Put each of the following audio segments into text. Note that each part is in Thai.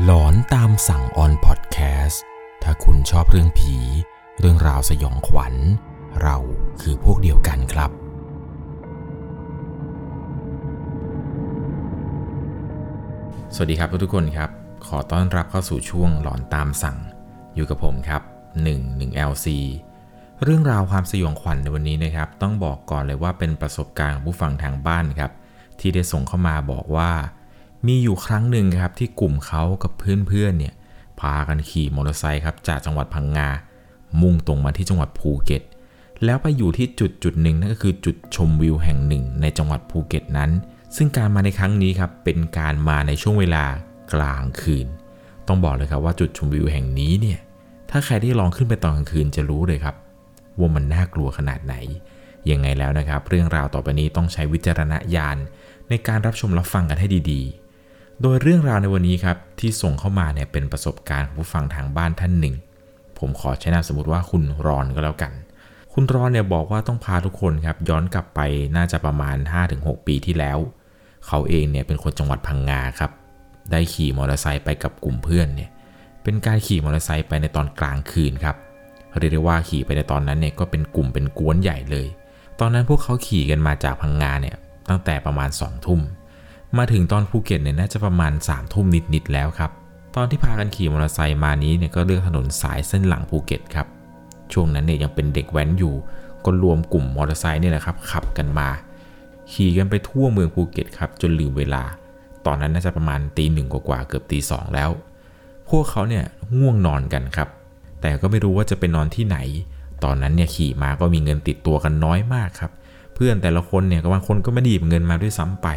หลอนตามสั่งออนพอดแคสต์ถ้าคุณชอบเรื่องผี เรื่องราวสยองขวัญ เราคือพวกเดียวกันครับ สวัสดีครับทุกคนครับ ขอต้อนรับเข้าสู่ช่วงหลอนตามสั่ง อยู่กับผมครับ 1 1 LC เรื่องราวความสยองขวัญในวันนี้นะครับ ต้องบอกก่อนเลยว่าเป็นประสบการณ์ของผู้ฟังทางบ้านครับ ที่ได้ส่งเข้ามาบอกว่า มีอยู่ครั้งหนึ่งครับที่กลุ่มเขากับเพื่อนๆเนี่ยพากันขี่มอเตอร์ไซค์ครับจากจังหวัดพังงา มุ่งตรงมาที่จังหวัดภูเก็ต แล้วไปอยู่ที่จุดจุดหนึ่งนั่นก็คือจุดชมวิวแห่งหนึ่งในจังหวัดภูเก็ตนั้น ซึ่งการมาในครั้งนี้ครับเป็นการมาในช่วงเวลากลางคืน ต้องบอกเลยครับว่าจุดชมวิวแห่งนี้เนี่ยถ้าใครได้ลองขึ้นไปตอนกลางคืนจะรู้เลยครับว่ามันน่ากลัวขนาดไหนยังไงแล้วนะครับ เรื่องราวต่อไปนี้ต้องใช้วิจารณญาณในการรับชมรับฟังกันให้ดีๆ โดยเรื่องราวในวันนี้ครับที่ส่งเข้ามาเนี่ยเป็นประสบการณ์ของผู้ฟังทางบ้านท่านหนึ่ง ผมขอใช้นามสมมติว่าคุณรอนก็แล้วกัน คุณรอนเนี่ยบอกว่าต้องพาทุกคนครับย้อนกลับไปน่าจะประมาณ 5-6 ปีที่แล้ว เขาเองเนี่ยเป็นคนจังหวัดพังงาครับ ได้ขี่มอเตอร์ไซค์ไปกับกลุ่มเพื่อนเนี่ยเป็นการขี่มอเตอร์ไซค์ไปในตอนกลางคืนครับเรียกได้ว่าขี่ไปในตอนนั้นเนี่ยก็เป็นกลุ่มเป็นก้อนใหญ่เลย ตอนนั้นพวกเขาขี่กันมาจากพังงาเนี่ยตั้งแต่ประมาณสองทุ่ม มาถึงตอนภูเก็ตเนี่ยน่าจะประมาณสามทุ่มนิดๆแล้วครับ ตอนที่พากันขี่มอเตอร์ไซค์มานี้เนี่ยก็เลือกถนนสายเส้นหลังภูเก็ตครับ ช่วงนั้นเนี่ยยังเป็นเด็กแว้นอยู่ ก็รวมกลุ่มมอเตอร์ไซค์เนี่ยแหละครับขับกันมา ขี่กันไปทั่วเมืองภูเก็ตครับจนลืมเวลา ตอนนั้นน่าจะประมาณตีหนึ่งกว่าๆเกือบตีสองแล้ว พวกเขาเนี่ยง่วงนอนกันครับ แต่ก็ไม่รู้ว่าจะไปนอนที่ไหน ตอนนั้นเนี่ยขี่มาก็มีเงินติดตัวกันน้อยมากครับ เพื่อนแต่ละคนเนี่ยบางคนก็ไม่ไดีบเงินมาด้วยซ้ำไป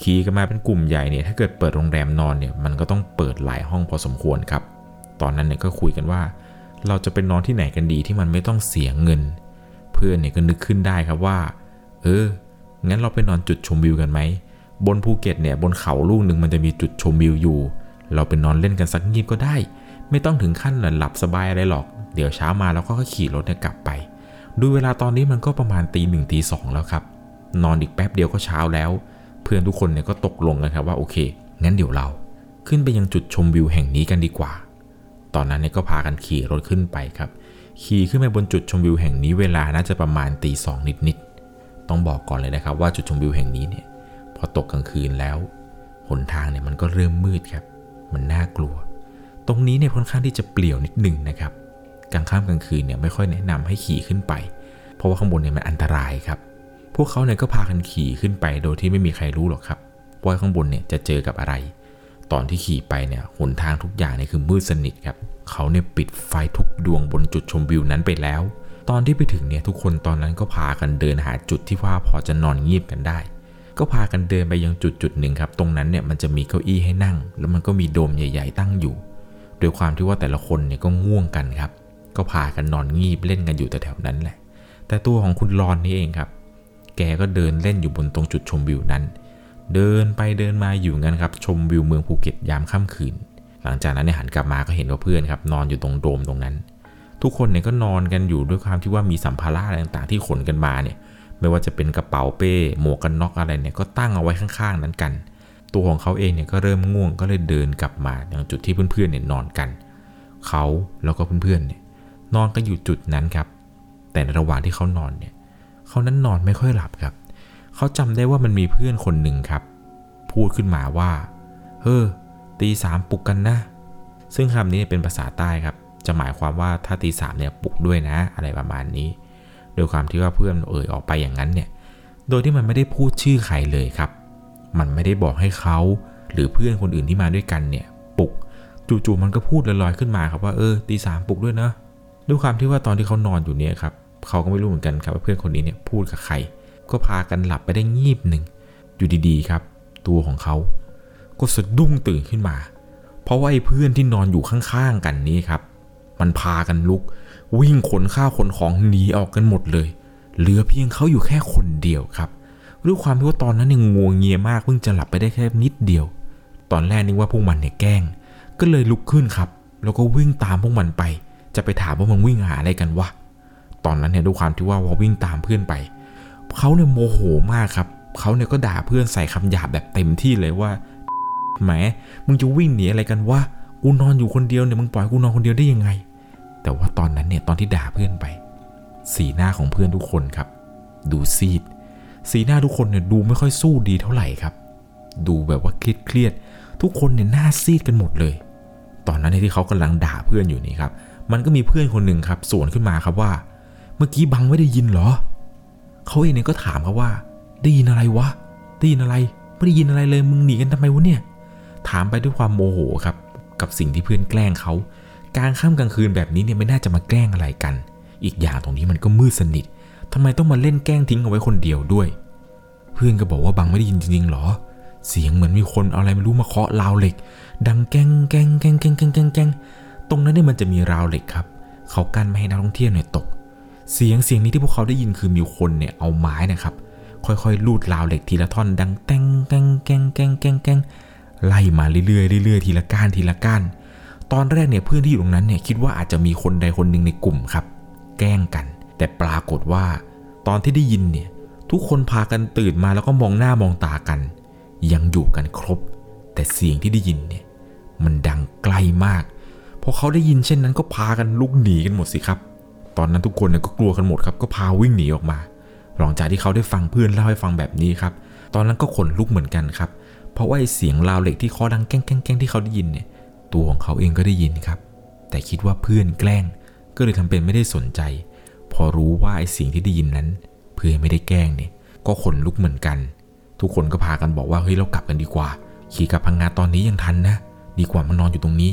ขี่กันมาเป็นกลุ่มใหญ่เนี่ยถ้าเกิดเปิดโรงแรมนอนเนี่ยมันก็ต้องเปิดหลายห้องพอสมควรครับ ตอนนั้นเนี่ยก็คุยกันว่า เราจะไปนอนที่ไหนกันดีที่มันไม่ต้องเสียเงิน เพื่อนเนี่ยก็นึกขึ้นได้ครับว่า เอองั้นเราไปนอนจุดชมวิวกันไหมบนภูเก็ตเนี่ยบนเขาลูกหนึ่งมันจะมีจุดชมวิวอยู่ เราไปนอนเล่นกันสักงีบก็ได้ ไม่ต้องถึงขั้นหลับสบายอะไรหรอก เดี๋ยวเช้ามาเราก็ขี่รถเนี่ยกลับไป ดูเวลาตอนนี้มันก็ประมาณตีหนึ่งตีสองแล้วครับ นอนอีกแป๊บเดียวก็เช้าแล้ว พื่อนทุกคนเนี่ยก็ตกลงกันครับว่าโอเค งั้นเดี๋ยวเรา ขึ้นไปยังจุดชมวิวแห่งนี้กันดีกว่า ตอนนั้นเนี่ยก็พากันขี่รถขึ้นไปครับ ขี่ขึ้นไปบนจุดชมวิวแห่งนี้เวลาน่าจะประมาณตีสองนิดๆต้องบอกก่อนเลยนะครับว่าจุดชมวิวแห่งนี้เนี่ยพอตกกลางคืนแล้วหนทางเนี่ยมันก็เริ่มมืดครับ มันน่ากลัว ตรงนี้เนี่ยค่อนข้างที่จะเปลี่ยวนิดหนึ่งนะครับกลางค่ำกลางคืนเนี่ยไม่ค่อยแนะนำให้ขี่ขึ้นไป เพราะว่าข้างบนเนี่ยมันอันตรายครับ พวกเขาเนี่ยก็พากันขี่ขึ้นไปโดยที่ไม่มีใครรู้หรอกครับว่าข้างบนเนี่ยจะเจอกับอะไร ตอนที่ขี่ไปเนี่ยหนทางทุกอย่างเนี่ยคือมืดสนิทครับ เขาเนี่ยปิดไฟทุกดวงบนจุดชมวิวนั้นไปแล้ว ตอนที่ไปถึงเนี่ยทุกคนตอนนั้นก็พากันเดินหาจุดที่ว่าพอจะนอนเงียบกันได้ ก็พากันเดินไปยังจุดจุดหนึ่งครับ ตรงนั้นเนี่ยมันจะมีเก้าอี้ให้นั่ง แล้วมันก็มีโดมใหญ่ ๆ ตั้งอยู่ โดยความที่ว่าแต่ละคนเนี่ยก็ง่วงกันครับ ก็พากันนอนงีบเล่นกันอยู่แต่แถวนั้นแหละ แต่ตัวของคุณรอนนี่เองครับ แกก็เดินเล่นอยู่บนตรงจุดชมวิวนั้น เดินไปเดินมาอยู่งั้นครับ ชมวิวเมืองภูเก็ตยามค่ำคืน หลังจากนั้นเนี่ยหันกลับมาก็เห็นว่าเพื่อนครับนอนอยู่ตรงโดมตรงนั้น ทุกคนเนี่ยก็นอนกันอยู่ด้วยความที่ว่ามีสัมภาระอะไรต่างๆที่ขนกันมาเนี่ย ไม่ว่าจะเป็นกระเป๋าเป้ หมวกกันน็อกอะไรเนี่ยก็ตั้งเอาไว้ข้างๆ นั้นกัน ตัวของเขาเองเนี่ยก็เริ่มง่วงก็เลยเดินกลับมาอย่างจุดที่เพื่อนๆเนี่ยนอนกัน เขาแล้วก็เพื่อนๆเนี่ยนอนกันอยู่จุดนั้นครับ แต่ในระหว่างที่เขานอนเนี่ย เขานั้นนอนไม่ค่อยหลับครับ เขาจำได้ว่ามันมีเพื่อนคนหนึ่งครับ พูดขึ้นมาว่า เฮ้อตีสามปลุกกันนะ ซึ่งคำนี้เป็นภาษาใต้ครับ จะหมายความว่าถ้าตีสามเนี่ยปลุกด้วยนะ อะไรประมาณนี้ โดยความที่ว่าเพื่อนเอ่ยออกไปอย่างนั้นเนี่ย โดยที่มันไม่ได้พูดชื่อใครเลยครับ มันไม่ได้บอกให้เขาหรือเพื่อนคนอื่นที่มาด้วยกันเนี่ยปลุก จู่ๆมันก็พูดลอยๆขึ้นมาครับว่าเออตีสามปลุกด้วยนะด้วยความที่ว่าตอนที่เขานอนอยู่เนี่ยครับ เขาก็ไม่รู้เหมือนกันครับว่าเพื่อนคนนี้เนี่ยพูดกับใคร ก็พากันหลับไปได้งีบหนึ่งอยู่ดีๆครับ ตัวของเขา ก็สะดุ้งตื่นขึ้นมา เพราะว่าไอ้เพื่อนที่นอนอยู่ข้างๆกันนี้ครับ มันพากันลุก วิ่งขนข้าวขนของหนีออกกันหมดเลย เหลือเพียงเขาอยู่แค่คนเดียวครับด้วยความที่ว่าตอนนั้นเนี่ยงวงเงียมากเพิ่งจะหลับไปได้แค่นิดเดียว ตอนแรกนึกว่าพวกมันเนี่ยแกล้ง ก็เลยลุกขึ้นครับ แล้วก็วิ่งตามพวกมันไป จะไปถามว่ามันวิ่งหาอะไรกันวะ ตอนนั้นเนี่ยด้วยความที่ว่าพอวิ่งตามเพื่อนไปเขาเนี่ยโมโหมากครับเขาเนี่ยก็ด่าเพื่อนใส่คำหยาบแบบเต็มที่เลยว่าแหมมึงจะวิ่งหนีอะไรกันวะกูนอนอยู่คนเดียวเนี่ยมึงปล่อยกูนอนคนเดียวได้ยังไง แต่ว่าตอนนั้นเนี่ยตอนที่ด่าเพื่อนไป สีหน้าของเพื่อนทุกคนครับ ดูซีด สีหน้าทุกคนเนี่ยดูไม่ค่อยสู้ดีเท่าไหร่ครับ ดูแบบว่าเครียดเครียดทุกคนเนี่ยหน้าซีดกันหมดเลย ตอนนั้นเนี่ยที่เขากำลังด่าเพื่อนอยู่นี่ครับ มันก็มีเพื่อนคนหนึ่งครับสวนขึ้นมาครับว่า เมื่อกี้บังไม่ได้ยินเหรอ เขาเองเนี่ยก็ถามครับว่า ได้ยินอะไรวะ ได้ยินอะไร ไม่ได้ยินอะไรเลย มึงหนีกันทำไมวะเนี่ย ถามไปด้วยความโมโหครับ กับสิ่งที่เพื่อนแกล้งเขา กลางค่ำกลางคืนแบบนี้เนี่ยไม่น่าจะมาแกล้งอะไรกัน อีกอย่างตรงนี้มันก็มืดสนิททำไมต้องมาเล่นแกล้งทิ้งเอาไว้คนเดียวด้วย เพื่อนก็บอกว่าบังไม่ได้ยินจริงๆหรอ เสียงเหมือนมีคนเอาอะไรไม่รู้มาเคาะราวเหล็ก ดังแกงแกงแกงแกงแกงแกงแกงตรงนั้นเนี่ยมันจะมีราวเหล็กครับ เขากั้นไม่ให้นักท่องเที่ยวเนี่ยตก เสียงเสียงนี้ที่พวกเขาได้ยินคือมีคนเนี่ยเอาไม้นะครับ ค่อยๆลูดราวเหล็กทีละท่อนดังแตงแกงแกงแกงแกงแกงไล่มาเรื่อยๆเรื่อยๆทีละก้านทีละก้านตอนแรกเนี่ยเพื่อนที่อยู่ตรงนั้นเนี่ยคิดว่าอาจจะมีคนใดคนหนึ่งในกลุ่มครับ แกล้งกัน แต่ปรากฏว่า ตอนที่ได้ยินเนี่ยทุกคนพากันตื่นมาแล้วก็มองหน้ามองตากัน ยังอยู่กันครบ แต่เสียงที่ได้ยินเนี่ยมันดังไกลมากพอเขาได้ยินเช่นนั้นก็พากันลุกหนีกันหมดสิครับ ตอนนั้นทุกคนเนี่ยก็กลัวกันหมดครับก็พาวิ่งหนีออกมา หลังจากที่เขาได้ฟังเพื่อนเล่าให้ฟังแบบนี้ครับ ตอนนั้นก็ขนลุกเหมือนกันครับ เพราะว่าไอ้เสียงราวเหล็กที่เคาะดังแก้งแก้งแก้งที่เขาได้ยินเนี่ย ตัวของเขาเองก็ได้ยินครับ แต่คิดว่าเพื่อนแกล้ง ก็เลยทำเป็นไม่ได้สนใจ พอรู้ว่าไอ้เสียงที่ได้ยินนั้น เพื่อนไม่ได้แกล้งเนี่ย ก็ขนลุกเหมือนกัน ทุกคนก็พากันบอกว่าเฮ้ยเรากลับกันดีกว่า ขี่กลับพังงาตอนนี้ยังทันนะ ดีกว่ามานอนอยู่ตรงนี้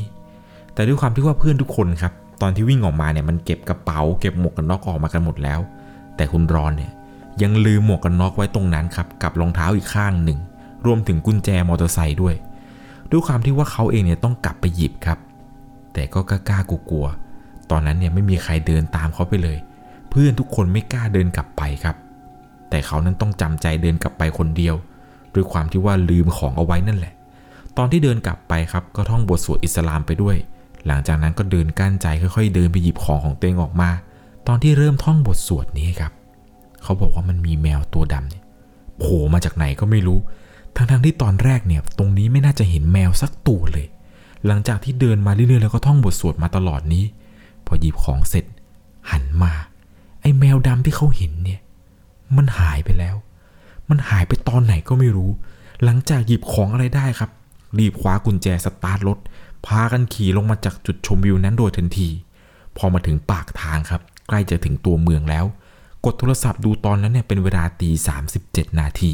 แต่ด้วยความที่ว่าเพื่อนทุกคนครับ ตอนที่วิ่งออกมาเนี่ยมันเก็บกระเป๋าเก็บหมวกกันน็อกออกมากันหมดแล้ว แต่คุณรอนเนี่ยยังลืมหมวกกันน็อกไว้ตรงนั้นครับกับรองเท้าอีกข้างหนึ่ง รวมถึงกุญแจมอเตอร์ไซค์ด้วย ด้วยความที่ว่าเขาเองเนี่ยต้องกลับไปหยิบครับ แต่ก็กล้ากลัวๆตอนนั้นเนี่ยไม่มีใครเดินตามเขาไปเลย เพื่อนทุกคนไม่กล้าเดินกลับไปครับ แต่เขานั้นต้องจำใจเดินกลับไปคนเดียวด้วยความที่ว่าลืมของเอาไว้นั่นแหละ ตอนที่เดินกลับไปครับก็ท่องบทสวดอิสลามไปด้วย หลังจากนั้นก็เดินกั้นใจค่อยๆ เดินไปหยิบของของตัวเองออกมา ตอนที่เริ่มท่องบทสวดนี้ครับ เขาบอกว่ามันมีแมวตัวดำเนี่ยโผล่มาจากไหนก็ไม่รู้ ทั้งๆที่ตอนแรกเนี่ย ตรงนี้ไม่น่าจะเห็นแมวสักตัวเลย หลังจากที่เดินมาเรื่อยๆแล้วก็ท่องบทสวดมาตลอดนี้ พอหยิบของเสร็จ หันมา ไอ้แมวดำที่เขาเห็นเนี่ย มันหายไปแล้ว มันหายไปตอนไหนก็ไม่รู้ หลังจากหยิบของอะไรได้ครับ รีบคว้ากุญแจสตาร์ทรถ พากันขี่ลงมาจากจุดชมวิวนั้นโดยทันที พอมาถึงปากทางครับ ใกล้จะถึงตัวเมืองแล้ว กดโทรศัพท์ดูตอนนั้นเนี่ยเป็นเวลาตี37นาที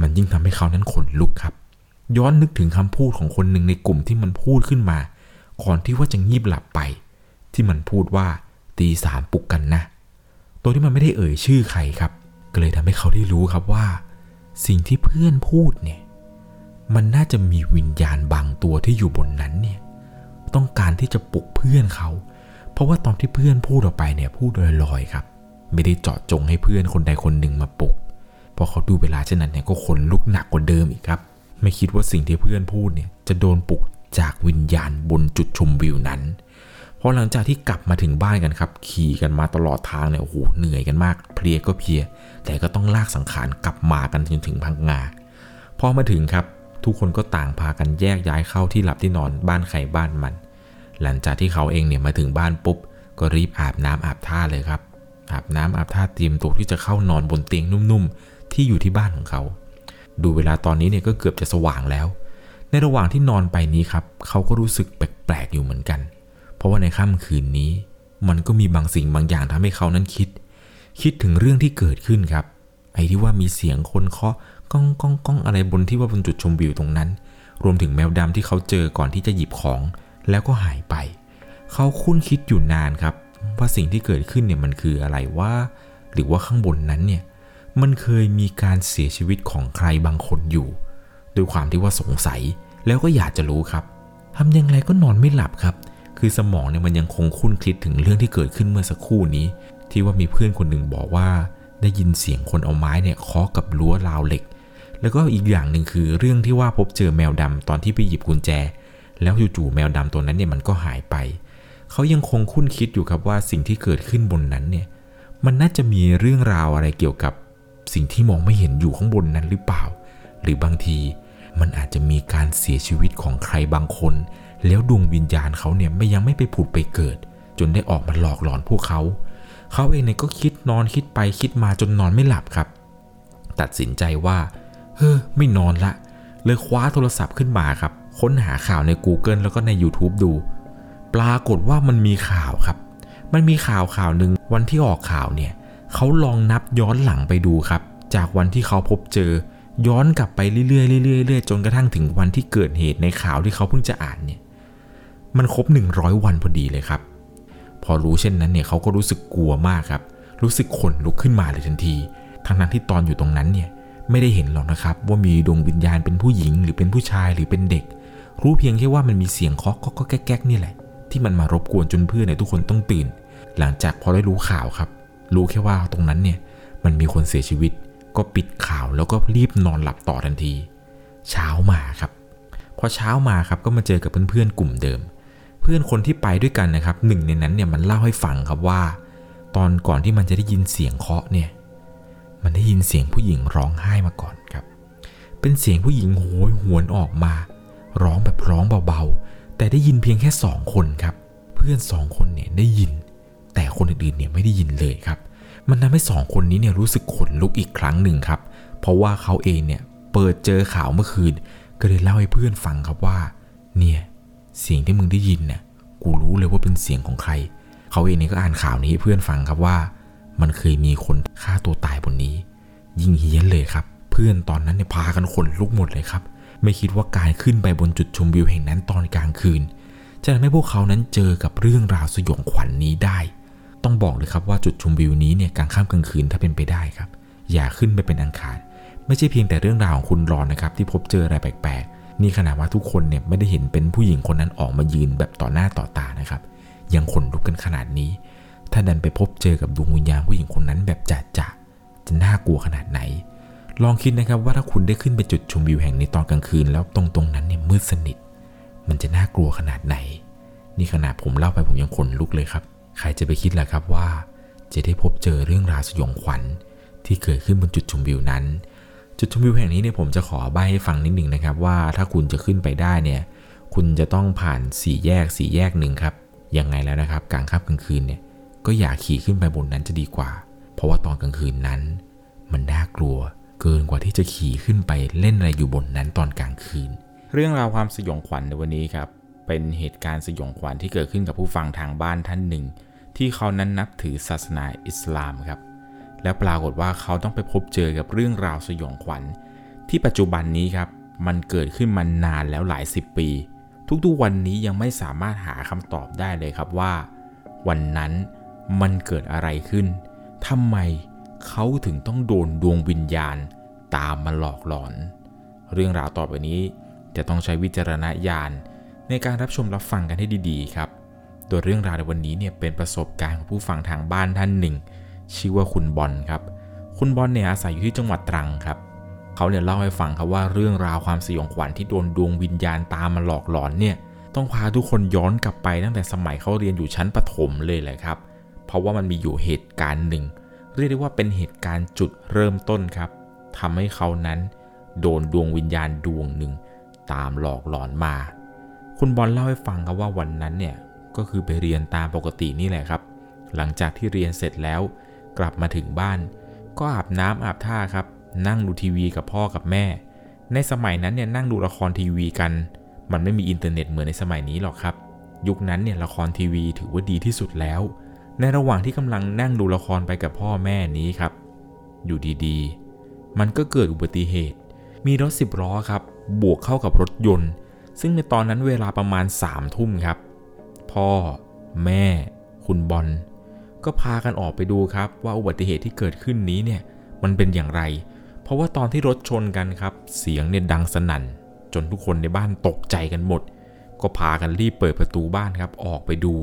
มันยิ่งทำให้เขานั้นขนลุกครับ ย้อนนึกถึงคำพูดของคนหนึ่งในกลุ่มที่มันพูดขึ้นมา ก่อนที่ว่าจะงีบหลับไป ที่มันพูดว่าตีสามปลุกกันนะ ตัวที่มันไม่ได้เอ่ยชื่อใครครับ ก็เลยทำให้เขาได้รู้ครับว่า สิ่งที่เพื่อนพูดเนี่ย มันน่าจะมีวิญญาณบางตัวที่อยู่บนนั้นเนี่ยต้องการที่จะปลุกเพื่อนเขา เพราะว่าตอนที่เพื่อนพูดออกไปเนี่ยพูดลอยๆครับ ไม่ได้เจาะจงให้เพื่อนคนใดคนหนึ่งมาปลุกพอเขาดูเวลาเช่นนั้นเนี่ยก็ขนลุกหนักกว่าเดิมอีกครับ ไม่คิดว่าสิ่งที่เพื่อนพูดเนี่ยจะโดนปลุกจากวิญญาณบนจุดชมวิวนั้นพอหลังจากที่กลับมาถึงบ้านกันครับ ขี่กันมาตลอดทางเนี่ยโอ้โหเหนื่อยกันมาก เพลียก็เพลีย แต่ก็ต้องลากสังขารกลับมากันจนถึงพังงาพอมาถึงครับ ทุกคนก็ต่างพากันแยกย้ายเข้าที่หลับที่นอนบ้านใครบ้านมัน หลังจากที่เขาเองเนี่ยมาถึงบ้านปุ๊บ ก็รีบอาบน้ำอาบท่าเลยครับ อาบน้ำอาบท่าเตรียมตัวที่จะเข้านอนบนเตียงนุ่มๆ ที่อยู่ที่บ้านของเขา ดูเวลาตอนนี้เนี่ยก็เกือบจะสว่างแล้ว ในระหว่างที่นอนไปนี้ครับ เขาก็รู้สึกแปลกๆอยู่เหมือนกัน เพราะว่าในค่ำคืนนี้ มันก็มีบางสิ่งบางอย่างทำให้เขานั้นคิด คิดถึงเรื่องที่เกิดขึ้นครับ ไอ้ที่ว่ามีเสียงคนเคาะ ก้องก้องก้องอะไรบนที่ว่าบนจุดชมวิวตรงนั้น รวมถึงแมวดำที่เขาเจอก่อนที่จะหยิบของแล้วก็หายไป เขาคุ้นคิดอยู่นานครับ ว่าสิ่งที่เกิดขึ้นเนี่ยมันคืออะไรว่า หรือว่าข้างบนนั้นเนี่ยมันเคยมีการเสียชีวิตของใครบางคนอยู่ด้วยความที่ว่าสงสัยแล้วก็อยากจะรู้ครับทำยังไงก็นอนไม่หลับครับ คือสมองเนี่ยมันยังคงคุ้นคิดถึงเรื่องที่เกิดขึ้นเมื่อสักครู่นี้ ที่ว่ามีเพื่อนคนหนึ่งบอกว่า ได้ยินเสียงคนเอาไม้เนี่ยเคาะกับรั้วราวเหล็ก แล้วก็อีกอย่างหนึ่งคือเรื่องที่ว่าพบเจอแมวดำตอนที่ไปหยิบกุญแจ แล้วจู่ๆแมวดำตัวนั้นเนี่ยมันก็หายไปเขายังคงคุ้นคิดอยู่ครับว่าสิ่งที่เกิดขึ้นบนนั้นเนี่ยมันน่าจะมีเรื่องราวอะไรเกี่ยวกับสิ่งที่มองไม่เห็นอยู่ข้างบนนั้นหรือเปล่า หรือบางทีมันอาจจะมีการเสียชีวิตของใครบางคน แล้วดวงวิญญาณเขาเนี่ยไม่ยังไม่ไปผุดไปเกิด จนได้ออกมาหลอกหลอนพวกเขา เขาเองเนี่ยก็คิดนอนคิดไปคิดมาจนนอนไม่หลับครับ ตัดสินใจว่า เฮ้อไม่นอนละ เลยคว้าโทรศัพท์ขึ้นมาครับ ค้นหาข่าวใน Google แล้วก็ใน YouTube ดู ปรากฏว่ามันมีข่าวครับ มันมีข่าวข่าวหนึ่งวันที่ออกข่าวเนี่ยเขาลองนับย้อนหลังไปดูครับ จากวันที่เขาพบเจอ ย้อนกลับไปเรื่อยๆเรื่อยๆจนกระทั่งถึงวันที่เกิดเหตุในข่าวที่เขาเพิ่งจะอ่านเนี่ยมันครบ 100 วันพอดีเลยครับ พอรู้เช่นนั้นเนี่ยเขาก็รู้สึกกลัวมากครับ รู้สึกขนลุกขึ้นมาเลยทันที ทั้งนั้นที่ตอนอยู่ตรงนั้นเนี่ย ไม่ได้เห็นหรอกนะครับ ว่ามีดวงวิญญาณเป็นผู้หญิง หรือเป็นผู้ชายหรือเป็นเด็ก รู้เพียงแค่ว่ามันมีเสียงเคาะก็แก๊กๆนี่แหละ ที่มันมารบกวนจนเพื่อนเนี่ยทุกคนต้องตื่น หลังจากพอได้รู้ข่าวครับ รู้แค่ว่าตรงนั้นเนี่ยมันมีคนเสียชีวิต ก็ปิดข่าวแล้วก็รีบนอนหลับต่อทันที เช้ามาครับพอเช้ามาครับก็มาเจอกับเพื่อนๆกลุ่มเดิม เพื่อนคนที่ไปด้วยกันนะครับหนึ่งในนั้นเนี่ยมันเล่าให้ฟังครับว่า ตอนก่อนที่มันจะได้ยินเสียงเคาะเนี่ย มันได้ยินเสียงผู้หญิงร้องไห้มาก่อนครับ เป็นเสียงผู้หญิงโหยหวนออกมา ร้องแบบร้องเบาๆ แต่ได้ยินเพียงแค่สองคนครับ เพื่อนสองคนเนี่ยได้ยิน แต่คนอื่นๆเนี่ยไม่ได้ยินเลยครับ มันทำให้สองคนนี้เนี่ยรู้สึกขนลุกอีกครั้งหนึ่งครับ เพราะว่าเขาเองเนี่ยเปิดเจอข่าวเมื่อคืน ก็เลยเล่าให้เพื่อนฟังครับว่า เนี่ยเสียงที่มึงได้ยินเนี่ยกูรู้เลยว่าเป็นเสียงของใคร เขาเองเนี่ยก็อ่านข่าวนี้ให้เพื่อนฟังครับว่า มันเคยมีคนฆ่าตัวตายบนนี้ ยิ่งเฮี้ยนเลยครับ เพื่อนตอนนั้นเนี่ยพากันขนลุกหมดเลยครับ ไม่คิดว่าการขึ้นไปบนจุดชมวิวแห่งนั้นตอนกลางคืน จะทำให้พวกเขานั้นเจอกับเรื่องราวสยองขวัญนนี้ได้ ต้องบอกเลยครับว่าจุดชมวิวนี้เนี่ยกลางค่ำกลางคืนถ้าเป็นไปได้ครับ อย่าขึ้นไปเป็นอังคาร ไม่ใช่เพียงแต่เรื่องราวของคุณรอนนะครับที่พบเจออะไรแปลกๆ นี่ขนาดว่าทุกคนเนี่ยไม่ได้เห็นเป็นผู้หญิงคนนั้นออกมายืนแบบต่อหน้าต่อตานะครับ ยังขนลุกกันขนาดนี้ ถ้าดันไปพบเจอกับดวงวิญญาณผู้หญิงคนนั้นแบบจัดจะจะน่ากลัวขนาดไหน ลองคิดนะครับว่าถ้าคุณได้ขึ้นไปจุดชมวิวแห่งนี้ตอนกลางคืน แล้วตรงตรงนั้นเนี่ยมืดสนิท มันจะน่ากลัวขนาดไหน นี่ขนาดผมเล่าไปผมยังขนลุกเลยครับ ใครจะไปคิดล่ะครับว่า จะได้พบเจอเรื่องราวสยองขวัญ ที่เกิดขึ้นบนจุดชมวิวนั้น จุดชมวิวแห่งนี้เนี่ยผมจะขอใบให้ฟังนิดหนึ่งนะครับว่าถ้าคุณจะขึ้นไปได้เนี่ยคุณจะต้องผ่านสี่แยกสี่แยกหนึ่งครับยังไงแล้วนะครับกลางค่ำกลางคืนเนี่ย ก็อย่าขี่ขึ้นไปบนนั้นจะดีกว่า เพราะว่าตอนกลางคืนนั้น มันน่ากลัวเกินกว่าที่จะขี่ขึ้นไปเล่นอะไรอยู่บนนั้นตอนกลางคืน เรื่องราวความสยองขวัญในวันนี้ครับ เป็นเหตุการณ์สยองขวัญที่เกิดขึ้นกับผู้ฟังทางบ้านท่านหนึ่ง ที่เขานั้นนับถือศาสนาอิสลามครับ แล้วปรากฏว่าเขาต้องไปพบเจอกับเรื่องราวสยองขวัญ ที่ปัจจุบันนี้ครับ มันเกิดขึ้นมานานแล้วหลายสิบปี ทุกๆวันนี้ยังไม่สามารถหาคำตอบได้เลยครับว่า วันนั้น มันเกิดอะไรขึ้นทำไมเขาถึงต้องโดนดวงวิญญาณตามมาหลอกหลอน เรื่องราวต่อไปนี้จะต้องใช้วิจารณญาณในการรับชมรับฟังกันให้ดีๆ ครับ โดยเรื่องราวในวันนี้เนี่ยเป็นประสบการณ์ของผู้ฟังทางบ้านท่านหนึ่ง ชื่อว่าคุณบอลครับ คุณบอลเนี่ยอาศัยอยู่ที่จังหวัดตรังครับ เขาเนี่ยเล่าให้ฟังครับว่าเรื่องราวความสยองขวัญที่โดนดวงวิญญาณตามมาหลอกหลอนเนี่ย ต้องพาทุกคนย้อนกลับไปตั้งแต่สมัยเขาเรียนอยู่ชั้นประถมเลยแหละครับเราะว่ามันมีอยู่เหตุการณ์หนึ่ง เรียกได้ว่าเป็นเหตุการณ์จุดเริ่มต้นครับทำให้เขานั้น โดนดวงวิญญาณดวงหนึ่ง ตามหลอกหลอนมา คุณบอลเล่าให้ฟังครับว่าวันนั้นเนี่ยก็คือไปเรียนตามปกตินี่แหละครับ หลังจากที่เรียนเสร็จแล้ว กลับมาถึงบ้าน ก็อาบน้ำอาบท่าครับ นั่งดูทีวีกับพ่อกับแม่ ในสมัยนั้นเนี่ยนั่งดูละครทีวีกัน มันไม่มีอินเทอร์เน็ตเหมือนในสมัยนี้หรอกครับ ยุคนั้นเนี่ยละครทีวีถือว่าดีที่สุดแล้ว ในระหว่างที่กำลังนั่งดูละครไปกับพ่อแม่นี้ครับ อยู่ดีๆ มันก็เกิดอุบัติเหตุ มีรถสิบล้อครับ บวกเข้ากับรถยนต์ ซึ่งในตอนนั้นเวลาประมาณ3ามทุ่มครับ พ่อ แม่ คุณบอล ก็พากันออกไปดูครับ ว่าอุบัติเหตุที่เกิดขึ้นนี้เนี่ย มันเป็นอย่างไร เพราะว่าตอนที่รถชนกันครับ เสียงเนี่ยดังสนั่น จนทุกคนในบ้านตกใจกันหมด ก็พากันรีบเปิดประตูบ้านครับ ออกไปดู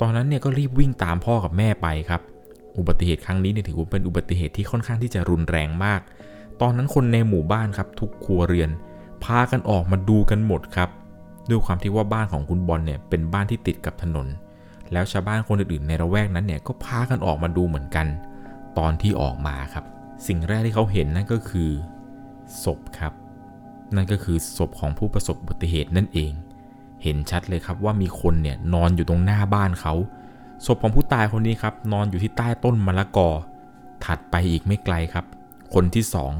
ตอนนั้นเนี่ยก็รีบวิ่งตามพ่อกับแม่ไปครับ อุบัติเหตุครั้งนี้เนี่ยถือว่าเป็นอุบัติเหตุที่ค่อนข้างที่จะรุนแรงมาก ตอนนั้นคนในหมู่บ้านครับทุกครัวเรือน พากันออกมาดูกันหมดครับ ด้วยความที่ว่าบ้านของคุณบอลเนี่ยเป็นบ้านที่ติดกับถนน แล้วชาวบ้านคนอื่นๆในระแวกนั้นเนี่ยก็พากันออกมาดูเหมือนกัน ตอนที่ออกมาครับ สิ่งแรกที่เขาเห็นนั่นก็คือศพครับ นั่นก็คือศพของผู้ประสบอุบัติเหตุนั่นเอง เห็นชัดเลยครับว่ามีคนเนี่ยนอนอยู่ตรงหน้าบ้านเขาศพของผู้ตายคนนี้ครับ นอนอยู่ที่ใต้ต้นมะละกอ ถัดไปอีกไม่ไกลครับ คนที่สอง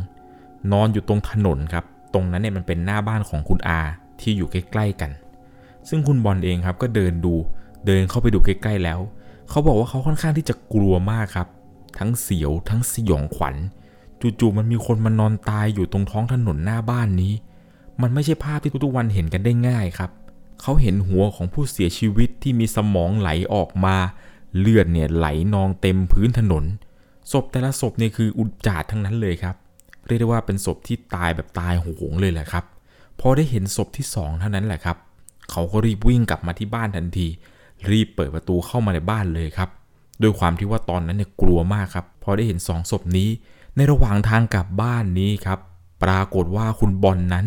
นอนอยู่ตรงถนนครับ ตรงนั้นเนี่ยมันเป็นหน้าบ้านของคุณอาที่อยู่ใกล้ๆกัน ซึ่งคุณบอลเองครับก็เดินดู เดินเข้าไปดูใกล้ๆแล้ว เขาบอกว่าเขาค่อนข้างที่จะกลัวมากครับ ทั้งเสียวทั้งสยองขวัญ จู่ๆมันมีคนมานอนตายอยู่ตรงท้องถนนหน้าบ้านนี้ มันไม่ใช่ภาพที่ทุกๆวันเห็นกันได้ง่ายครับ เขาเห็นหัวของผู้เสียชีวิตที่มีสมองไหลออกมา เลือดเนี่ยไหลนองเต็มพื้นถนน ศพแต่ละศพเนี่ยคืออุจจาดทั้งนั้นเลยครับ เรียกได้ว่าเป็นศพที่ตายแบบตายโหงเลยแหละครับ พอได้เห็นศพที่สองเท่านั้นแหละครับ เขาก็รีบวิ่งกลับมาที่บ้านทันที รีบเปิดประตูเข้ามาในบ้านเลยครับด้วยความที่ว่าตอนนั้นเนี่ยกลัวมากครับ พอได้เห็นสองศพนี้ ในระหว่างทางกลับบ้านนี้ครับ ปรากฏว่าคุณบอลนนั้น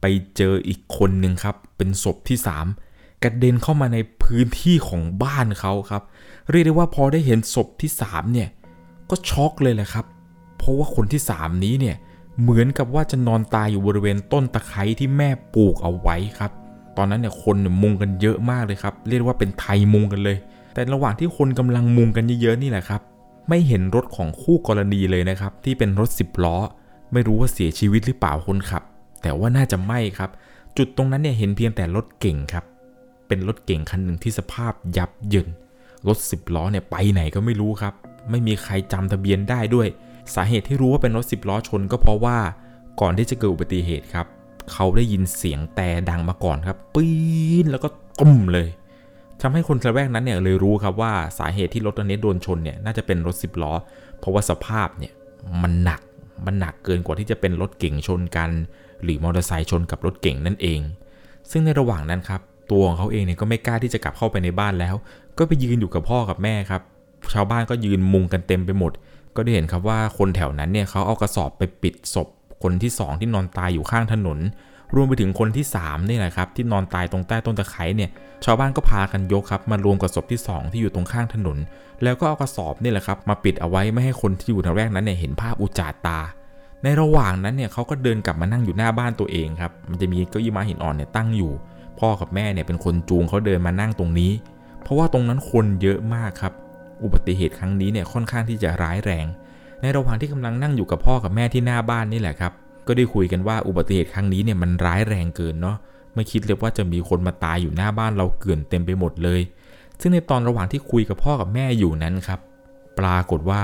ไปเจออีกคนหนึ่งครับ เป็นศพที่สามกระเด็นเข้ามาในพื้นที่ของบ้านเขาครับ เรียกได้ว่าพอได้เห็นศพที่สามเนี่ยก็ช็อกเลยแหละครับ เพราะว่าคนที่สามนี้เนี่ยเหมือนกับว่าจะนอนตายอยู่บริเวณต้นตะไคร้ที่แม่ปลูกเอาไว้ครับ ตอนนั้นเนี่ยคนมุงกันเยอะมากเลยครับ เรียกว่าเป็นไทยมุงกันเลย แต่ระหว่างที่คนกำลังมุงกันเยอะๆนี่แหละครับ ไม่เห็นรถของคู่กรณีเลยนะครับ ที่เป็นรถสิบล้อ ไม่รู้ว่าเสียชีวิตหรือเปล่าคนขับ แต่ว่าน่าจะไม่ครับ จุดตรงนั้นเนี่ยเห็นเพียงแต่รถเก่งครับ เป็นรถเก่งคันหนึ่งที่สภาพยับเยิน รถสิบล้อเนี่ยไปไหนก็ไม่รู้ครับ ไม่มีใครจำทะเบียนได้ด้วย สาเหตุที่รู้ว่าเป็นรถสิบล้อชนก็เพราะว่าก่อนที่จะเกิดอุบัติเหตุครับ เขาได้ยินเสียงแต่ดังมาก่อนครับ ปีนแล้วก็ตุ้มเลยทำให้คนระแวกนั้นเนี่ยเลยรู้ครับว่าสาเหตุที่รถคันนี้โดนชนเนี่ยน่าจะเป็นรถสิบล้อ เพราะว่าสภาพเนี่ยมันหนักมันหนักเกินกว่าที่จะเป็นรถเก่งชนกัน หรือมอเตอร์ไซค์ชนกับรถเก่งนั่นเอง ซึ่งในระหว่างนั้นครับ ตัวของเขาเองเนี่ยก็ไม่กล้าที่จะกลับเข้าไปในบ้านแล้ว ก็ไปยืนอยู่กับพ่อกับแม่ครับ ชาวบ้านก็ยืนมุงกันเต็มไปหมด ก็ได้เห็นครับว่าคนแถวนั้นเนี่ยเขาเอากระสอบไปปิดศพ คนที่ 2 ที่นอนตายอยู่ข้างถนน รวมไปถึงคนที่3นี่แหละครับที่นอนตายตรงใต้ต้นตะไคร้เนี่ย ชาวบ้านก็พากันยกครับมารวมกับศพที่ 2 ที่อยู่ตรงข้างถนน แล้วก็เอากระสอบนี่แหละครับมาปิดเอาไว้ไม่ให้คนที่อยู่ทางแรกนั้นเนี่ยเห็นภาพอุจจาตา ในระหว่างนั้นเนี่ยเขาก็เดินกลับมานั่งอยู่หน้าบ้านตัวเองครับ มันจะมีเก้าอี้ม้าหินอ่อนเนี่ยตั้งอยู่ พ่อกับแม่เนี่ยเป็นคนจูงเขาเดินมานั่งตรงนี้ เพราะว่าตรงนั้นคนเยอะมากครับ อุบัติเหตุครั้งนี้เนี่ยค่อนข้างที่จะร้ายแรง ในระหว่างที่กำลังนั่งอยู่กับพ่อกับแม่ที่หน้าบ้านนี่แหละครับ ก็ได้คุยกันว่าอุบัติเหตุครั้งนี้เนี่ยมันร้ายแรงเกินเนาะ ไม่คิดเลยว่าจะมีคนมาตายอยู่หน้าบ้านเราเกลื่อนเต็มไปหมดเลย ซึ่งในตอนระหว่างที่คุยกับพ่อกับแม่อยู่นั้นครับ ปรากฏว่า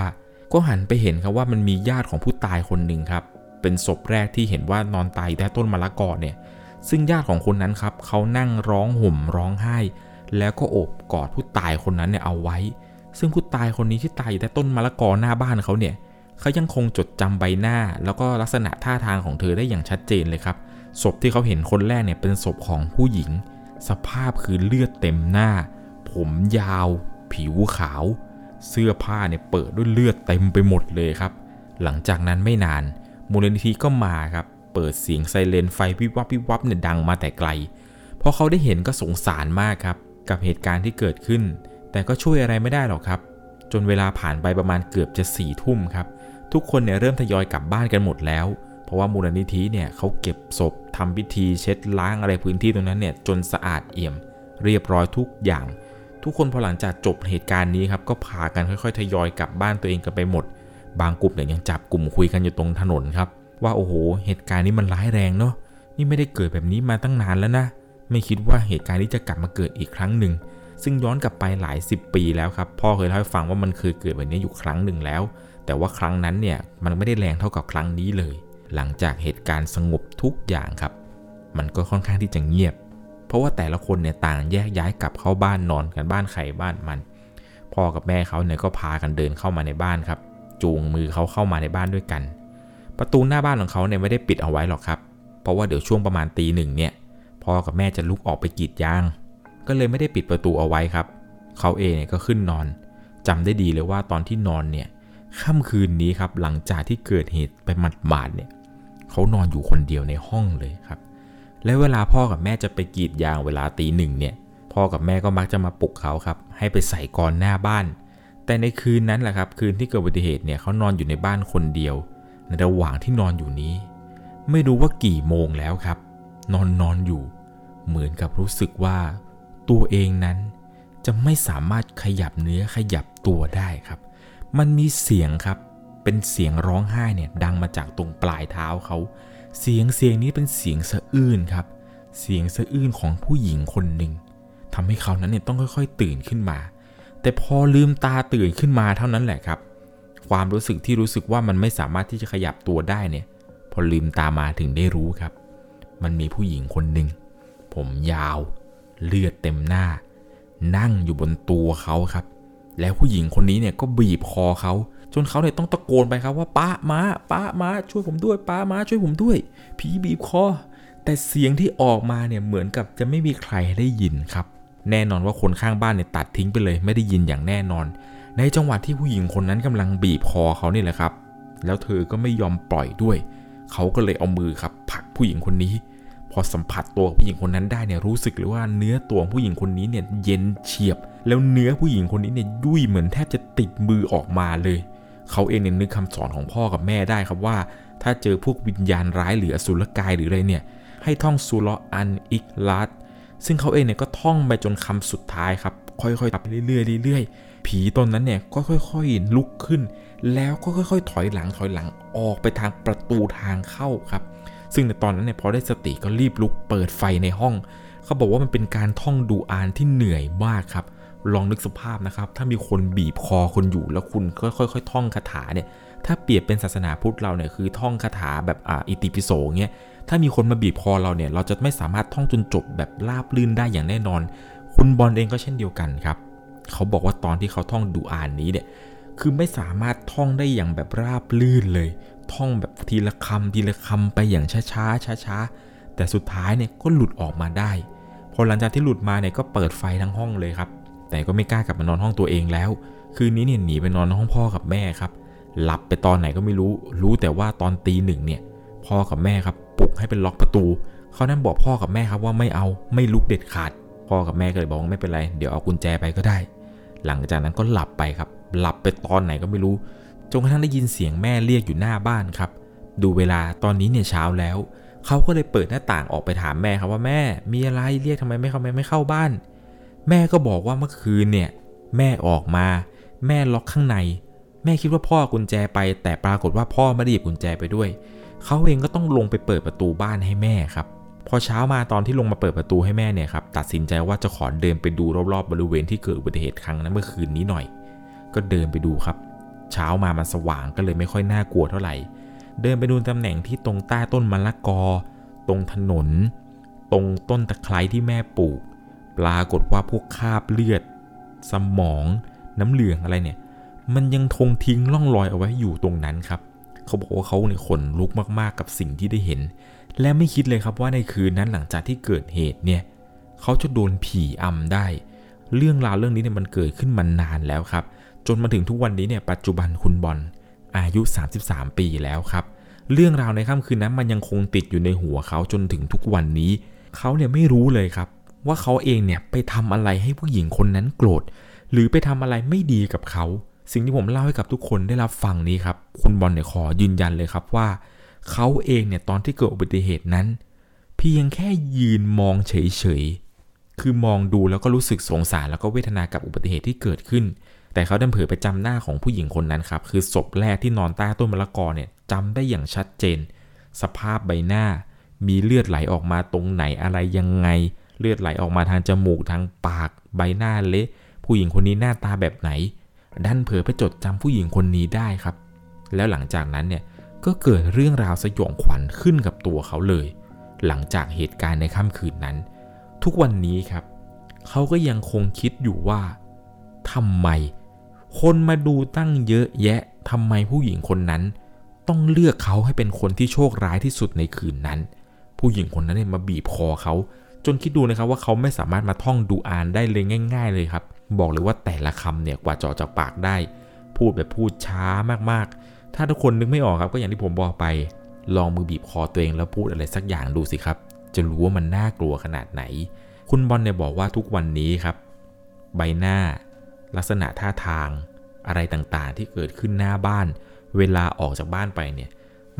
ก็หันไปเห็นครับว่ามันมีญาติของผู้ตายคนหนึ่งครับ เป็นศพแรกที่เห็นว่านอนตายอยู่ใต้ต้นมะละกอเนี่ย ซึ่งญาติของคนนั้นครับเขานั่งร้องห่มร้องไห้ แล้วก็โอบกอดผู้ตายคนนั้นเนี่ยเอาไว้ ซึ่งผู้ตายคนนี้ที่ตายอยู่ใต้ต้นมะละกอหน้าบ้านเขาเนี่ยเขายังคงจดจำใบหน้า แล้วก็ลักษณะท่าทางของเธอได้อย่างชัดเจนเลยครับ ศพที่เขาเห็นคนแรกเนี่ยเป็นศพของผู้หญิง สภาพคือเลือดเต็มหน้า ผมยาว ผิวขาว เสื้อผ้าเนี่ยเปิดด้วยเลือดเต็มไปหมดเลยครับ หลังจากนั้นไม่นานมูลนิธิก็มาครับเปิดเสียงไซเรนไฟวิบวับวิบวับเนี่ยดังมาแต่ไกลพอเขาได้เห็นก็สงสารมากครับ กับเหตุการณ์ที่เกิดขึ้น แต่ก็ช่วยอะไรไม่ได้หรอกครับ จนเวลาผ่านไปประมาณเกือบจะสี่ทุ่มครับ ทุกคนเนี่ยเริ่มทยอยกลับบ้านกันหมดแล้ว เพราะว่ามูลนิธิเนี่ยเขาเก็บศพทำพิธีเช็ดล้างอะไรพื้นที่ตรงนั้นเนี่ยจนสะอาดเอี่ยม เรียบร้อยทุกอย่าง ทุกคนพอหลังจากจบเหตุการณ์นี้ครับก็พากันค่อยๆ ทยอยกลับบ้านตัวเองกันไปหมด บางกลุ่มเนี่ยยังจับกลุ่มคุยกันอยู่ตรงถนนครับ ว่าโอ้โห เหตุการณ์นี้มันร้ายแรงเนาะนี่ไม่ได้เกิดแบบนี้มาตั้งนานแล้วนะ ไม่คิดว่าเหตุการณ์นี้จะกลับมาเกิดอีกครั้งหนึ่งซึ่งย้อนกลับไปหลายสิบปีแล้วครับพ่อเคยเล่าให้ฟังว่ามันเคยเกิดแบบนี้อยู่ครั้งหนึ่งแล้ว แต่ว่าครั้งนั้นเนี่ยมันไม่ได้แรงเท่ากับครั้งนี้เลย หลังจากเหตุการณ์สงบทุกอย่างครับ มันก็ค่อนข้างที่จะเงียบ ราะว่าแต่ละคนเนี่ยต่างแยกย้ายกลับเข้าบ้านนอนกันบ้านใครบ้านมัน พ่อกับแม่เขาเนี่ยก็พากันเดินเข้ามาในบ้านครับ จูงมือเขาเข้ามาในบ้านด้วยกัน ประตูหน้าบ้านของเขาเนี่ยไม่ได้ปิดเอาไว้หรอกครับ เพราะว่าเดี๋ยวช่วงประมาณตีหนึ่งเนี่ยพ่อกับแม่จะลุกออกไปกรีดยาง ก็เลยไม่ได้ปิดประตูเอาไว้ครับ เขาเองเนี่ยก็ขึ้นนอนจำได้ดีเลยว่าตอนที่นอนเนี่ยค่ำคืนนี้ครับหลังจากที่เกิดเหตุไปหมาดๆเนี่ยเขานอนอยู่คนเดียวในห้องเลยครับ และเวลาพ่อกับแม่จะไปกรีดยางเวลาตีหนึ่งเนี่ย พ่อกับแม่ก็มักจะมาปลุกเขาครับ ให้ไปใส่กรหน้าบ้าน แต่ในคืนนั้นแหละครับ คืนที่เกิดอุบัติเหตุเนี่ยเขานอนอยู่ในบ้านคนเดียว ในระหว่างที่นอนอยู่นี้ ไม่รู้ว่ากี่โมงแล้วครับ นอนนอนอยู่ เหมือนกับรู้สึกว่า ตัวเองนั้นจะไม่สามารถขยับเนื้อขยับตัวได้ครับ มันมีเสียงครับ เป็นเสียงร้องไห้เนี่ยดังมาจากตรงปลายเท้าเขา เสียงเสียงนี้เป็นเสียงสะอื้นครับ เสียงสะอื้นของผู้หญิงคนหนึ่งทำให้เขานั้นเนี่ยต้องค่อย ๆ ตื่นขึ้นมา แต่พอลืมตาตื่นขึ้นมาเท่านั้นแหละครับ ความรู้สึกที่รู้สึกว่ามันไม่สามารถที่จะขยับตัวได้เนี่ย พอลืมตามาถึงได้รู้ครับ มันมีผู้หญิงคนหนึ่งผมยาว เลือดเต็มหน้า นั่งอยู่บนตัวเขาครับ แล้วผู้หญิงคนนี้เนี่ยก็บีบคอเขา จนเขาเนี่ยต้องตะโกนไปครับว่าป้ามาป้ามาช่วยผมด้วยป้ามาช่วยผมด้วย ผีบีบคอ แต่เสียงที่ออกมาเนี่ยเหมือนกับจะไม่มีใครได้ยินครับ แน่นอนว่าคนข้างบ้านเนี่ยตัดทิ้งไปเลย ไม่ได้ยินอย่างแน่นอน ในจังหวะที่ผู้หญิงคนนั้นกำลังบีบคอเขาเนี่ยแหละครับ แล้วเธอก็ไม่ยอมปล่อยด้วย เขาก็เลยเอามือครับผลักผู้หญิงคนนี้ พอสัมผัสตัวผู้หญิงคนนั้นได้เนี่ยรู้สึกเลยว่าเนื้อตัวผู้หญิงคนนี้เนี่ยเย็นเฉียบ แล้วเนื้อผู้หญิงคนนี้เนี่ยยุ่ยเหมือนแทบจะติดมือออกมาเลย เขาเองเนี่ยนึกคำสอนของพ่อกับแม่ได้ครับว่า ถ้าเจอพวกวิญญาณร้ายหรืออสุรกายหรืออะไรเนี่ย ให้ท่องซูลออันอิกลัดซึ่งเขาเองเนี่ยก็ท่องไปจนคำสุดท้ายครับ ค่อยๆตับเรื่อยๆเรื่อยๆ ผีตนนั้นเนี่ยก็ค่อยๆลุกขึ้น แล้วก็ค่อยๆ ถอยหลังถอยหลังออกไปทางประตูทางเข้าครับ ซึ่งในตอนนั้นเนี่ยพอได้สติก็รีบลุกเปิดไฟในห้อง เขาบอกว่ามันเป็นการท่องดูอานที่เหนื่อยมากครับ ลองนึกสภาพนะครับ ถ้ามีคนบีบคอคุณอยู่แล้วคุณค่อยๆท่องคาถาเนี่ย ถ้าเปรียบเป็นศาสนาพุทธเราเนี่ยคือท่องคาถาแบบอ่าอิติปิโสเงี้ย ถ้ามีคนมาบีบคอเราเนี่ย เราจะไม่สามารถท่องจนจบแบบราบลื่นได้อย่างแน่นอน คุณบอลเองก็เช่นเดียวกันครับ เขาบอกว่าตอนที่เขาท่องดูอานนี้เนี่ยคือไม่สามารถท่องได้อย่างแบบราบลื่นเลย ท่องแบบทีละคำทีละคำไปอย่างช้าๆช้าๆแต่สุดท้ายเนี่ยก็หลุดออกมาได้ พอหลังจากที่หลุดมาเนี่ยก็เปิดไฟทั้งห้องเลยครับ แต่ก็ไม่กล้ากลับมานอนห้องตัวเองแล้ว คืนนี้เนี่ยหนีไปนอนห้องพ่อกับแม่ครับ หลับไปตอนไหนก็ไม่รู้ รู้แต่ว่าตอนตีหนึ่งเนี่ย พ่อกับแม่ครับปลุกให้เป็นล็อกประตู เขานั่นบอกพ่อกับแม่ครับว่าไม่เอาไม่ลุกเด็ดขาด พ่อกับแม่ก็เลยบอกว่าไม่เป็นไร เดี๋ยวเอากุญแจไปก็ได้ หลังจากนั้นก็หลับไปครับ หลับไปตอนไหนก็ไม่รู้จนกระทั่งได้ยินเสียงแม่เรียกอยู่หน้าบ้านครับ ดูเวลาตอนนี้เนี่ยเช้าแล้ว เขาก็เลยเปิดหน้าต่างออกไปถามแม่ครับว่าแม่มีอะไรเรียกทำไมไม่เข้าไม่เข้าบ้าน แม่ก็บอกว่าเมื่อคืนเนี่ย แม่ออกมา แม่ล็อกข้างใน แม่คิดว่าพ่อกุญแจไป แต่ปรากฏว่าพ่อไม่ได้หยิบกุญแจไปด้วย เขาเองก็ต้องลงไปเปิดประตูบ้านให้แม่ครับ พอเช้ามาตอนที่ลงมาเปิดประตูให้แม่เนี่ยครับตัดสินใจว่าจะขอเดินไปดูรอบๆบริเวณที่เกิดอุบัติเหตุครั้งนั้นเมื่อคืนนี้หน่อย ก็เดินไปดูครับ เช้ามามันสว่างก็เลยไม่ค่อยน่ากลัวเท่าไหร่ เดินไปดูตำแหน่งที่ตรงใต้ต้นมะละกอ ตรงถนน ตรงต้นตะไคร้ที่แม่ปลูก ปรากฏว่าพวกคราบเลือด สมองน้ำเหลืองอะไรเนี่ย มันยังทงทิ้งร่องรอยเอาไว้อยู่ตรงนั้นครับ เขาบอกว่าเขาเนี่ยขนลุกมากๆกับสิ่งที่ได้เห็น และไม่คิดเลยครับว่าในคืนนั้นหลังจากที่เกิดเหตุเนี่ยเขาจะโดนผีอำได้ เรื่องราวเรื่องนี้เนี่ยมันเกิดขึ้นมานานแล้วครับ จนมาถึงทุกวันนี้เนี่ยปัจจุบันคุณบอลอายุ 33 ปีแล้วครับ เรื่องราวในค่ำคืนนั้นมันยังคงติดอยู่ในหัวเขาจนถึงทุกวันนี้ เขาเนี่ยไม่รู้เลยครับ ว่าเขาเองเนี่ยไปทำอะไรให้ผู้หญิงคนนั้นโกรธ หรือไปทำอะไรไม่ดีกับเขา สิ่งที่ผมเล่าให้กับทุกคนได้รับฟังนี้ครับ คุณบอลเนี่ยขอยืนยันเลยครับว่า เขาเองเนี่ยตอนที่เกิดอุบัติเหตุนั้น เพียงแค่ยืนมองเฉยๆ คือมองดูแล้วก็รู้สึกสงสารแล้วก็เวทนากับอุบัติเหตุที่เกิดขึ้น แต่เขาดันเผลอไปจำหน้าของผู้หญิงคนนั้นครับ คือศพแรกที่นอนใต้ต้นมะละกอเนี่ยจำได้อย่างชัดเจน สภาพใบหน้า มีเลือดไหลออกมาตรงไหนอะไรยังไง เลือดไหลออกมาทางจมูกทางปากใบหน้าเละผู้หญิงคนนี้หน้าตาแบบไหน ดันเผลอไปจดจำผู้หญิงคนนี้ได้ครับ แล้วหลังจากนั้นเนี่ยก็เกิดเรื่องราวสยองขวัญขึ้นกับตัวเขาเลย หลังจากเหตุการณ์ในค่ำคืนนั้น ทุกวันนี้ครับเขาก็ยังคงคิดอยู่ว่าทำไม คนมาดูตั้งเยอะแยะทำไมผู้หญิงคนนั้น ต้องเลือกเขาให้เป็นคนที่โชคร้ายที่สุดในคืนนั้น ผู้หญิงคนนั้นเนี่ยมาบีบคอเขา จนคิดดูนะครับว่าเขาไม่สามารถมาท่องดูอ่านได้เลยง่าย ๆ เลยครับ บอกเลยว่าแต่ละคำเนี่ยกว่าจะออกจากปากได้ พูดแบบพูดช้ามากๆ ถ้าทุกคนนึกไม่ออกครับก็อย่างที่ผมบอกไป ลองมือบีบคอตัวเองแล้วพูดอะไรสักอย่างดูสิครับ จะรู้ว่ามันน่ากลัวขนาดไหน คุณบอลเนี่ยบอกว่าทุกวันนี้ครับ ใบหน้า ลักษณะท่าทาง อะไรต่างๆ ที่เกิดขึ้นหน้าบ้าน เวลาออกจากบ้านไปเนี่ย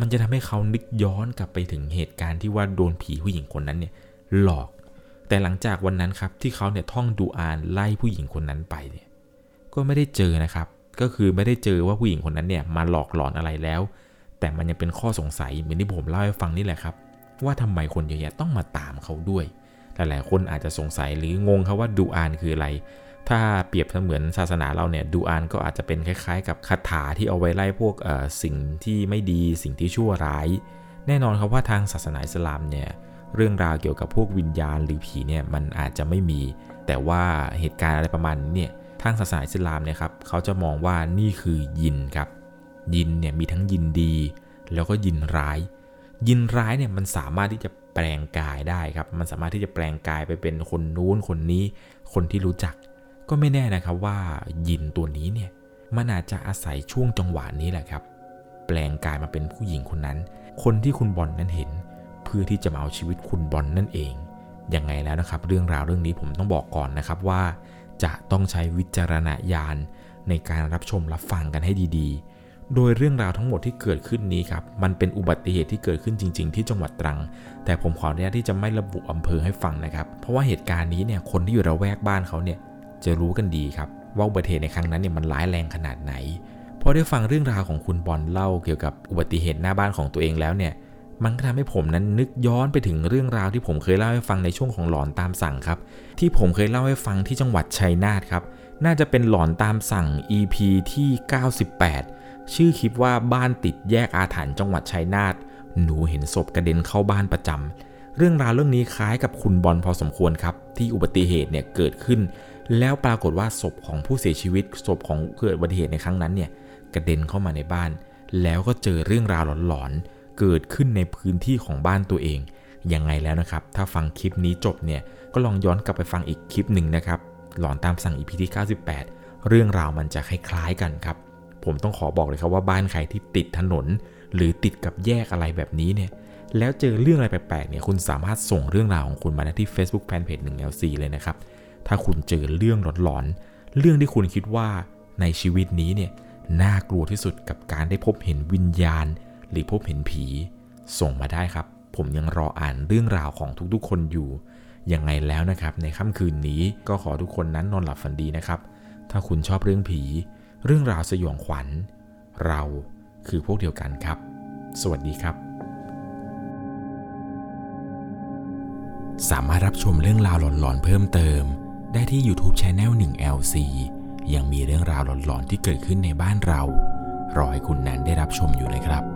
มันจะทำให้เขานึกย้อนกลับไปถึงเหตุการณ์ที่ว่าโดนผีผู้หญิงคนนั้นเนี่ยหลอก แต่หลังจากวันนั้นครับที่เขาเนี่ยท่องดูอานไล่ผู้หญิงคนนั้นไปเนี่ยก็ไม่ได้เจอนะครับ ก็คือไม่ได้เจอว่าผู้หญิงคนนั้นเนี่ยมาหลอกหลอนอะไรแล้ว แต่มันยังเป็นข้อสงสัยเหมือนที่ผมเล่าให้ฟังนี่แหละครับ ว่าทำไมคนเยอะแยะต้องมาตามเขาด้วยหลายๆคนอาจจะสงสัยหรืองงครับว่าดูอานคืออะไร ถ้าเปรียบเสมือนศาสนาเราเนี่ยดูอานก็อาจจะเป็นคล้ายๆ กับคาถาที่เอาไว้ไล่พวกสิ่งที่ไม่ดีสิ่งที่ชั่วร้าย แน่นอนครับว่าทางศาสนาอิสลามเนี่ย เรื่องราวเกี่ยวกับพวกวิญญาณหรือผีเนี่ยมันอาจจะไม่มี แต่ว่าเหตุการณ์อะไรประมาณนี้เนี่ยทางศาสนาอิสลามเนี่ยครับเขาจะมองว่านี่คือยินครับ ยินเนี่ยมีทั้งยินดี แล้วก็ยินร้าย ยินร้ายเนี่ยมันสามารถที่จะแปลงกายได้ครับ มันสามารถที่จะแปลงกายไปเป็นคนนู้นคนนี้ คนที่รู้จัก ก็ไม่แน่นะครับว่ายินตัวนี้เนี่ยมันอาจจะอาศัยช่วงจังหวะนี้แหละครับ แปลงกายมาเป็นผู้หญิงคนนั้น คนที่คุณบอลนั้นเห็น เพื่อที่จะมาเอาชีวิตคุณบอลนั่นเอง ยังไงแล้วนะครับ เรื่องราวเรื่องนี้ผมต้องบอกก่อนนะครับว่า จะต้องใช้วิจารณญาณในการรับชมรับฟังกันให้ดีๆ โดยเรื่องราวทั้งหมดที่เกิดขึ้นนี้ครับ มันเป็นอุบัติเหตุที่เกิดขึ้นจริง ๆ ที่จังหวัดตรัง แต่ผมขออนุญาตที่จะไม่ระบุอำเภอให้ฟังนะครับ เพราะว่าเหตุการณ์นี้เนี่ยคนที่อยู่ระแวกบ้านเขาเนี่ยจะรู้กันดีครับว่าอุบัติเหตุในครั้งนั้นเนี่ยมันร้ายแรงขนาดไหนพอได้ฟังเรื่องราวของคุณบอลเล่าเกี่ยวกับอุบัติเหตุหน้าบ้านของตัวเองแล้วเนี่ย มันก็ทำให้ผมนั้นนึกย้อนไปถึงเรื่องราวที่ผมเคยเล่าให้ฟังในช่วงของหลอนตามสั่งครับ ที่ผมเคยเล่าให้ฟังที่จังหวัดชัยนาทครับ น่าจะเป็นหลอนตามสั่ง EP ที่ 98 ชื่อคลิปว่าบ้านติดแยกอาถรรพ์จังหวัดชัยนาทหนูเห็นศพกระเด็นเข้าบ้านประจำเรื่องราวเรื่องนี้คล้ายกับคุณบอลพอสมควรครับ ที่อุบัติเหตุเนี่ยเกิดขึ้น แล้วปรากฏว่าศพของผู้เสียชีวิตศพของเกิดอุบัติเหตุในครั้งนั้นเนี่ยกระเด็นเข้ามาในบ้าน แล้วก็เจอเรื่องราวหลอนๆ เกิดขึ้นในพื้นที่ของบ้านตัวเองยังไงแล้วนะครับ ถ้าฟังคลิปนี้จบเนี่ยก็ลองย้อนกลับไปฟังอีกคลิปหนึ่งนะครับ หลอนตามสั่ง EP ที่ 98 เรื่องราวมันจะคล้ายๆกันครับ ผมต้องขอบอกเลยครับว่าบ้านใครที่ติดถนน หรือติดกับแยกอะไรแบบนี้เนี่ยแล้วเจอเรื่องอะไรแปลกๆเนี่ยคุณสามารถส่งเรื่องราวของคุณมาที่ Facebook Fanpage 1 LC เลยนะครับ ถ้าคุณเจอเรื่องหลอนๆเรื่องที่คุณคิดว่าในชีวิตนี้เนี่ยน่ากลัวที่สุดกับการได้พบเห็นวิญญาณ หรือพบเห็นผี ส่งมาได้ครับ ผมยังรออ่านเรื่องราวของทุกๆ คนอยู่ ยังไงแล้วนะครับ ในค่ำคืนนี้ก็ขอทุกคนนั้นนอนหลับฝันดีนะครับ ถ้าคุณชอบเรื่องผี เรื่องราวสยองขวัญ เราคือพวกเดียวกันครับ สวัสดีครับ สามารถรับชมเรื่องราวหลอนๆเพิ่มเติม ได้ที่ YouTube Channel 1 LC ยังมีเรื่องราวหลอนๆที่เกิดขึ้นในบ้านเรา รอให้คุณนั้นได้รับชมอยู่นะครับ